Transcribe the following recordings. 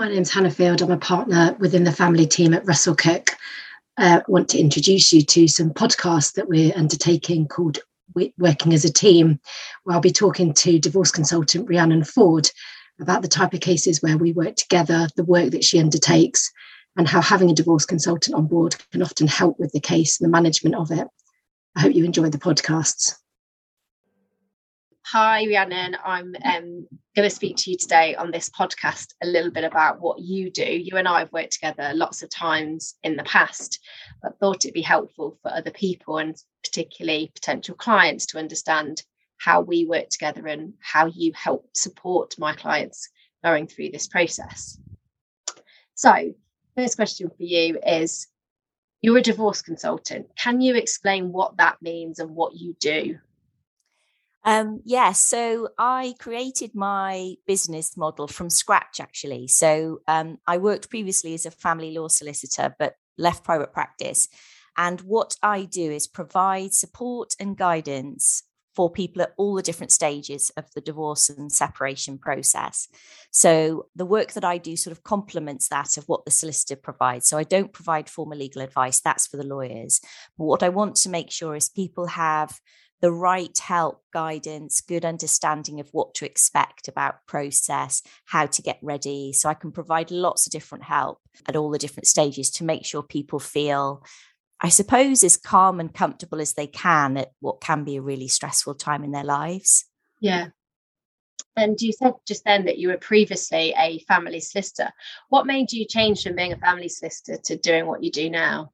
My name's Hannah Field. I'm a partner within the family team at Russell-Cooke. Uh, I want to introduce you to some podcasts that we're undertaking called Working as a Team, where I'll be talking to divorce consultant Rhiannon Ford about the type of cases where we work together, the work that she undertakes, and how having a divorce consultant on board can often help with the case and the management of it. I hope you enjoy the podcasts. Hi, Rhiannon. I'm um, going to speak to you today on this podcast a little bit about what you do. You and I have worked together lots of times in the past, but thought it'd be helpful for other people and particularly potential clients to understand how we work together and how you help support my clients going through this process. So, first question for you is you're a divorce consultant. Can you explain what that means and what you do? Um, yeah, so I created my business model from scratch, actually. So um, I worked previously as a family law solicitor, but left private practice. And what I do is provide support and guidance for people at all the different stages of the divorce and separation process. So the work that I do sort of complements that of what the solicitor provides. So I don't provide formal legal advice, that's for the lawyers. But what I want to make sure is people have the right help, guidance, good understanding of what to expect about process, how to get ready. So I can provide lots of different help at all the different stages to make sure people feel, I suppose, as calm and comfortable as they can at what can be a really stressful time in their lives. Yeah. And you said just then that you were previously a family solicitor. What made you change from being a family solicitor to doing what you do now?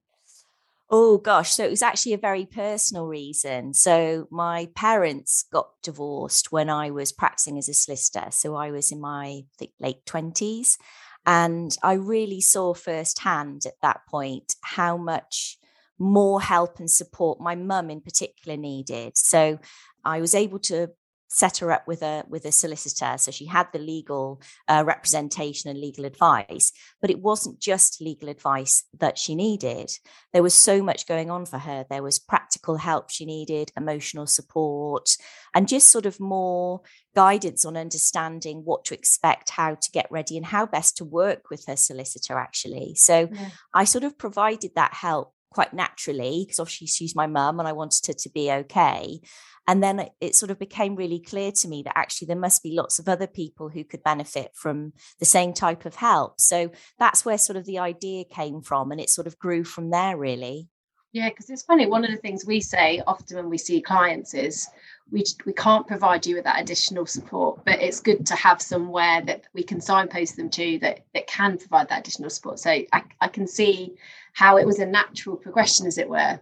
Oh gosh, so it was actually a very personal reason. So my parents got divorced when I was practicing as a solicitor. So I was in my late 20s. And I really saw firsthand at that point how much more help and support my mum in particular needed. So I was able to set her up with a with a solicitor. So she had the legal uh, representation and legal advice but it wasn't just legal advice that she needed. There was so much going on for her. There was practical help she needed emotional support and just sort of more guidance on understanding what to expect how to get ready and how best to work with her solicitor actually. So yeah. i sort of provided that help quite naturally because obviously she's my mum and I wanted her to be okay. And then it sort of became really clear to me that actually there must be lots of other people who could benefit from the same type of help. So that's where sort of the idea came from. And it sort of grew from there, really. Yeah, because it's funny. One of the things we say often when we see clients is we we can't provide you with that additional support, but it's good to have somewhere that we can signpost them to that that can provide that additional support. So I, I can see how it was a natural progression, as it were,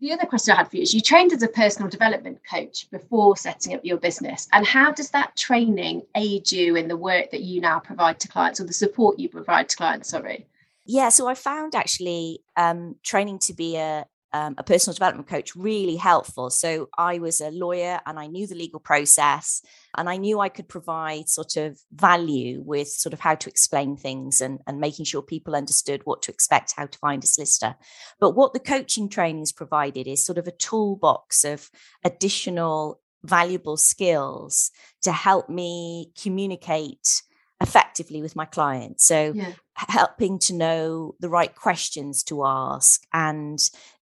the other question I had for you is you trained as a personal development coach before setting up your business. And how does that training aid you in the work that you now provide to clients or the support you provide to clients? Sorry. Yeah, so I found actually um, training to be a, um, a personal development coach really helpful. So I was a lawyer and I knew the legal process and I knew I could provide sort of value with sort of how to explain things and, and making sure people understood what to expect, how to find a solicitor. But what the coaching trainings provided is sort of a toolbox of additional valuable skills to help me communicate effectively with my clients. So yeah. helping to know the right questions to ask and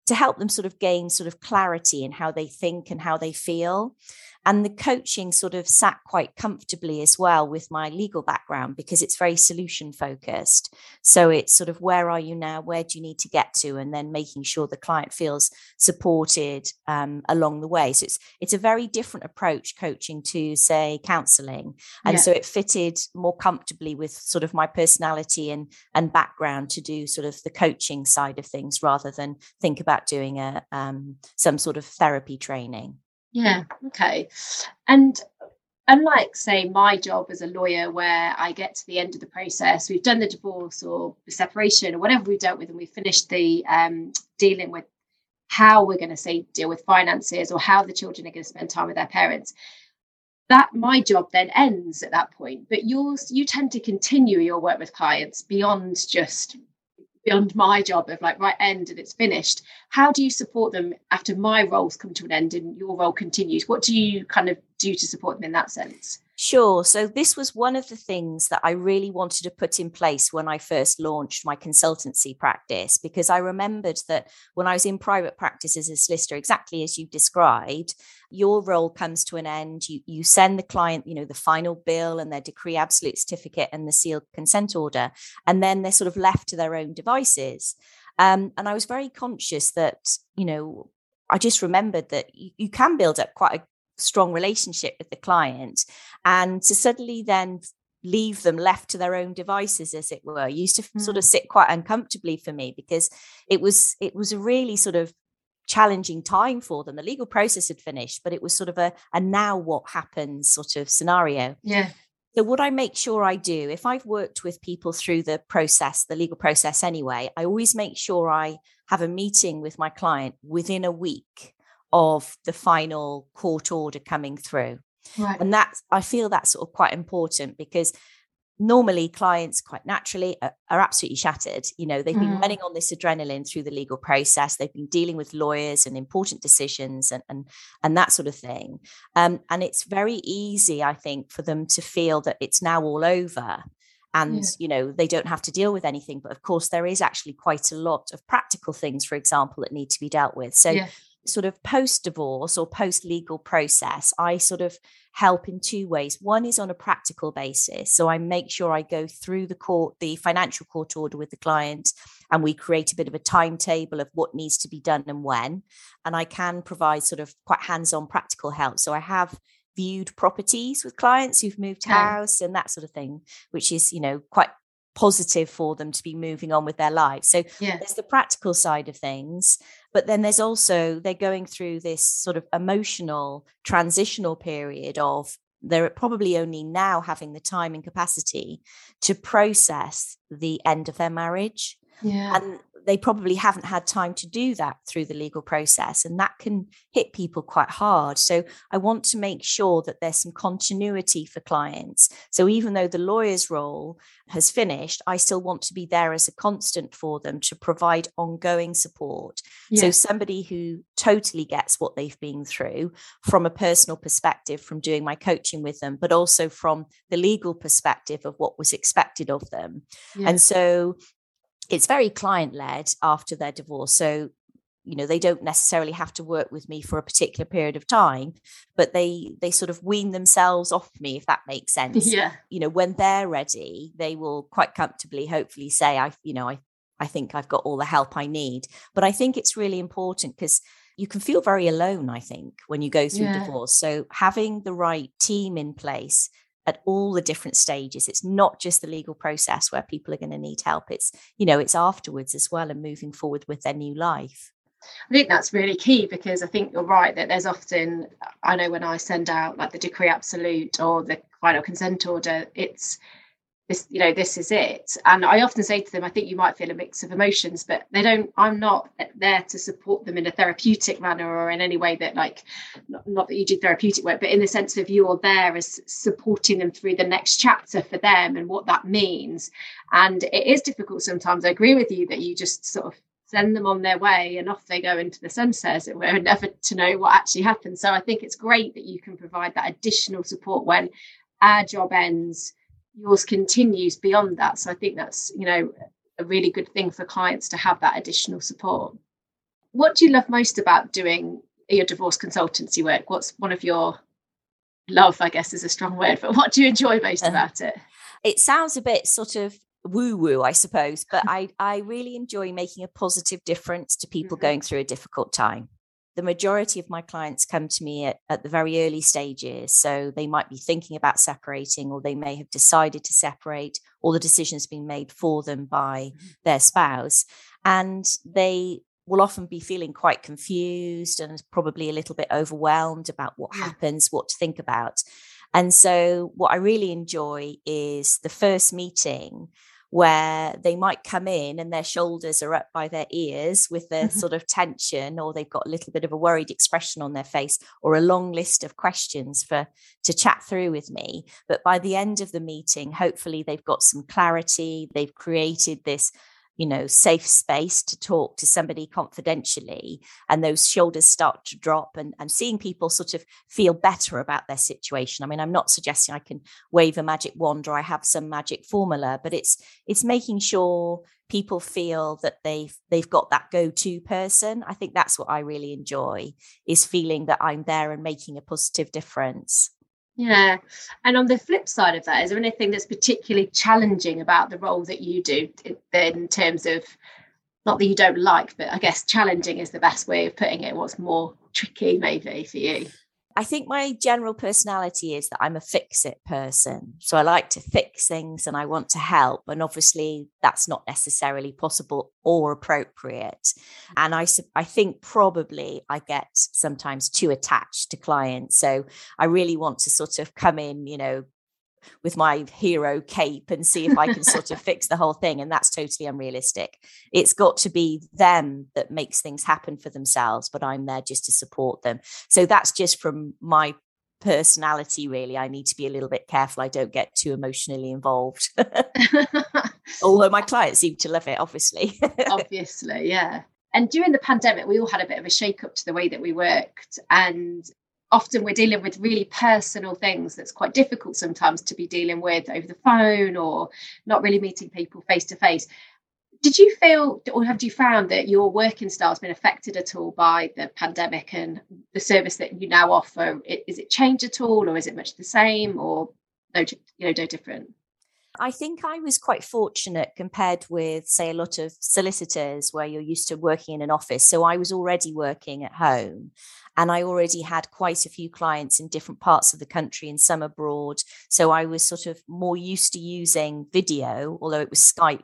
to help them sort of gain sort of clarity in how they think and how they feel. And the coaching sort of sat quite comfortably as well with my legal background because it's very solution focused. So it's sort of where are you now? Where do you need to get to? And then making sure the client feels supported um, along the way. So it's it's a very different approach coaching to say counseling. And yeah. so it fitted more comfortably with sort of my personality and and background to do sort of the coaching side of things rather than think about doing a um, some sort of therapy training. Yeah. Okay. And unlike, say, my job as a lawyer, where I get to the end of the process, we've done the divorce or the separation or whatever we've dealt with, and we've finished the um, dealing with how we're going to say deal with finances or how the children are going to spend time with their parents that my job then ends at that point but yours you tend to continue your work with clients beyond just beyond my job of like right end and it's finished how do you support them after my roles come to an end and your role continues? What do you kind of do to support them in that sense Sure. So, this was one of the things that I really wanted to put in place when I first launched my consultancy practice, because I remembered that when I was in private practice as a solicitor, exactly as you described, your role comes to an end. You, you send the client, you know, the final bill and their decree absolute certificate and the sealed consent order, and then they're sort of left to their own devices. Um, and I was very conscious that, you know, I just remembered that you, you can build up quite a strong relationship with the client and to suddenly then leave them left to their own devices as it were used to mm. sort of mm. sit quite uncomfortably for me because it was it was a really sort of challenging time for them the legal process had finished but it was sort of a a now what happens sort of scenario yeah so what i make sure i do if i've worked with people through the process the legal process anyway i always make sure i have a meeting with my client within a week of the final court order coming through. Right. And that's, I feel that's sort of quite important because normally clients quite naturally are, are absolutely shattered. You know, they've been mm. running on this adrenaline through the legal process. They've been dealing with lawyers and important decisions and and and that sort of thing. Um, and it's very easy, I think, for them to feel that it's now all over and yeah. you know they don't have to deal with anything but of course there is actually quite a lot of practical things for example that need to be dealt with so yeah sort of post divorce or post legal process, I sort of help in two ways. One is on a practical basis. So I make sure I go through the court, the financial court order with the client, and we create a bit of a timetable of what needs to be done and when. And I can provide sort of quite hands on practical help. So I have viewed properties with clients who've moved house and that sort of thing, which is, you know, quite positive for them to be moving on with their lives. So yeah. there's the practical side of things, but then there's also they're going through this sort of emotional transitional period of they're probably only now having the time and capacity to process the end of their marriage. Yeah. And they probably haven't had time to do that through the legal process and that can hit people quite hard so i want to make sure that there's some continuity for clients so even though the lawyer's role has finished i still want to be there as a constant for them to provide ongoing support yeah. so somebody who totally gets what they've been through from a personal perspective from doing my coaching with them but also from the legal perspective of what was expected of them yeah. and so it's very client led after their divorce. So, you know, they don't necessarily have to work with me for a particular period of time, but they they sort of wean themselves off me, if that makes sense. Yeah. You know, when they're ready, they will quite comfortably, hopefully, say, I, you know, I I think I've got all the help I need. But I think it's really important because you can feel very alone, I think, when you go through yeah. divorce. So having the right team in place at all the different stages. It's not just the legal process where people are going to need help. It's you know it's afterwards as well and moving forward with their new life. I think that's really key because I think you're right that there's often I know when I send out like the decree absolute or the final consent order, it's this you know this is it. And i often say to them i think you might feel a mix of emotions but they don't i'm not there to support them in a therapeutic manner or in any way that like not, not that you do therapeutic work but in the sense of you're there as supporting them through the next chapter for them and what that means. And it is difficult sometimes i agree with you that you just sort of send them on their way and off they go into the sunset as it were never to know what actually happens so i think it's great that you can provide that additional support when our job ends yours continues beyond that. So I think that's, you know, a really good thing for clients to have that additional support. What do you love most about doing your divorce consultancy work? What's one of your love, I guess is a strong word, but what do you enjoy most uh, about it? It sounds a bit sort of woo woo, I suppose, but I, I really enjoy making a positive difference to people mm-hmm. going through a difficult time the majority of my clients come to me at, at the very early stages. So they might be thinking about separating, or they may have decided to separate, or the decision's been made for them by mm-hmm. their spouse. And they will often be feeling quite confused and probably a little bit overwhelmed about what yeah. happens, what to think about. And so, what I really enjoy is the first meeting where they might come in and their shoulders are up by their ears with their mm-hmm. sort of tension or they've got a little bit of a worried expression on their face or a long list of questions for to chat through with me but by the end of the meeting hopefully they've got some clarity they've created this you know safe space to talk to somebody confidentially and those shoulders start to drop and, and seeing people sort of feel better about their situation. I mean i'm not suggesting i can wave a magic wand or i have some magic formula but it's it's making sure people feel that they've they've got that go-to person. I think that's what i really enjoy is feeling that i'm there and making a positive difference yeah. And on the flip side of that, is there anything that's particularly challenging about the role that you do in terms of not that you don't like, but I guess challenging is the best way of putting it. What's more tricky, maybe, for you? I think my general personality is that I'm a fix it person. So I like to fix things and I want to help. And obviously, that's not necessarily possible or appropriate. And I, I think probably I get sometimes too attached to clients. So I really want to sort of come in, you know, with my hero cape and see if I can sort of fix the whole thing. And that's totally unrealistic. It's got to be them that makes things happen for themselves, but I'm there just to support them. So that's just from my personality really i need to be a little bit careful i don't get too emotionally involved although my clients seem to love it obviously obviously yeah and during the pandemic we all had a bit of a shake up to the way that we worked and often we're dealing with really personal things that's quite difficult sometimes to be dealing with over the phone or not really meeting people face to face. Did you feel or have you found that your working style has been affected at all by the pandemic and the service that you now offer? Is it changed at all or is it much the same or no, you know, no different? I think I was quite fortunate compared with, say, a lot of solicitors where you're used to working in an office. So I was already working at home and I already had quite a few clients in different parts of the country and some abroad. So I was sort of more used to using video, although it was Skype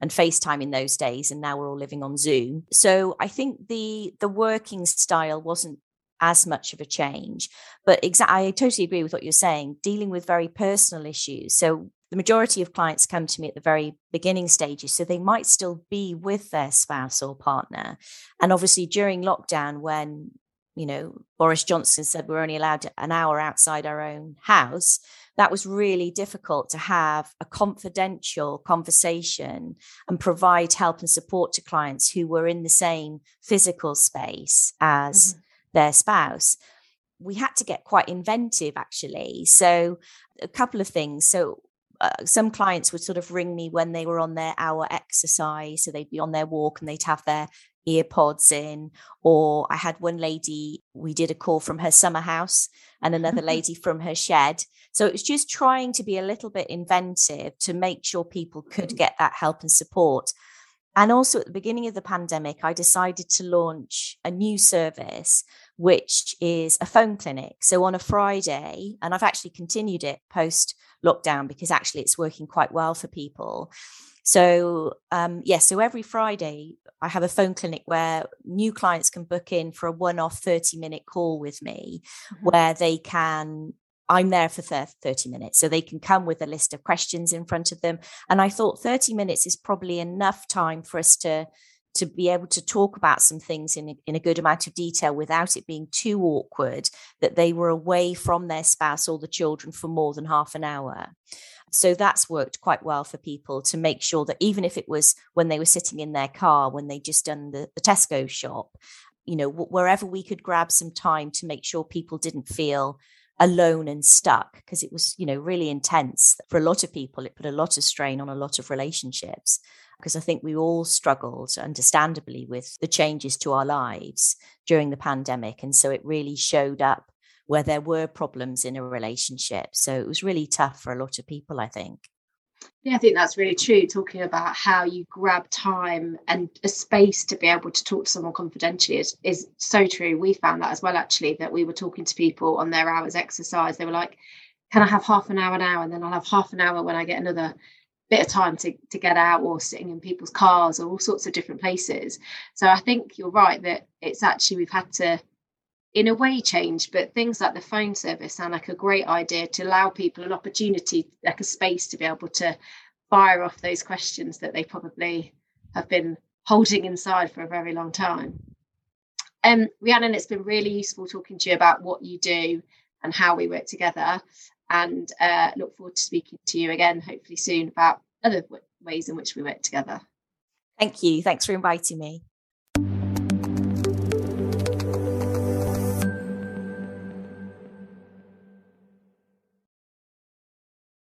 and FaceTime in those days, and now we're all living on Zoom. So I think the the working style wasn't as much of a change. But exa- I totally agree with what you're saying, dealing with very personal issues. So the majority of clients come to me at the very beginning stages. So they might still be with their spouse or partner. And obviously during lockdown, when you know, Boris Johnson said we're only allowed an hour outside our own house. That was really difficult to have a confidential conversation and provide help and support to clients who were in the same physical space as mm-hmm. their spouse. We had to get quite inventive, actually. So, a couple of things. So, uh, some clients would sort of ring me when they were on their hour exercise. So they'd be on their walk and they'd have their earpods in. Or I had one lady, we did a call from her summer house and another lady from her shed. So it was just trying to be a little bit inventive to make sure people could mm. get that help and support. And also at the beginning of the pandemic, I decided to launch a new service, which is a phone clinic. So on a Friday, and I've actually continued it post lockdown because actually it's working quite well for people. So, um, yeah, so every Friday, I have a phone clinic where new clients can book in for a one off 30 minute call with me mm-hmm. where they can. I'm there for 30 minutes. So they can come with a list of questions in front of them. And I thought 30 minutes is probably enough time for us to to be able to talk about some things in a, in a good amount of detail without it being too awkward that they were away from their spouse or the children for more than half an hour. So that's worked quite well for people to make sure that even if it was when they were sitting in their car, when they just done the, the Tesco shop, you know, wherever we could grab some time to make sure people didn't feel alone and stuck because it was you know really intense. For a lot of people it put a lot of strain on a lot of relationships because i think we all struggled understandably with the changes to our lives during the pandemic and so it really showed up where there were problems in a relationship. So it was really tough for a lot of people, I think. Yeah, I think that's really true. Talking about how you grab time and a space to be able to talk to someone confidentially is, is so true. We found that as well, actually, that we were talking to people on their hours exercise. They were like, Can I have half an hour now? And then I'll have half an hour when I get another bit of time to, to get out or sitting in people's cars or all sorts of different places. So I think you're right that it's actually we've had to in a way change, but things like the phone service sound like a great idea to allow people an opportunity, like a space to be able to fire off those questions that they probably have been holding inside for a very long time. Um, Rhiannon, it's been really useful talking to you about what you do and how we work together, and uh, look forward to speaking to you again, hopefully soon, about other w- ways in which we work together. Thank you. Thanks for inviting me.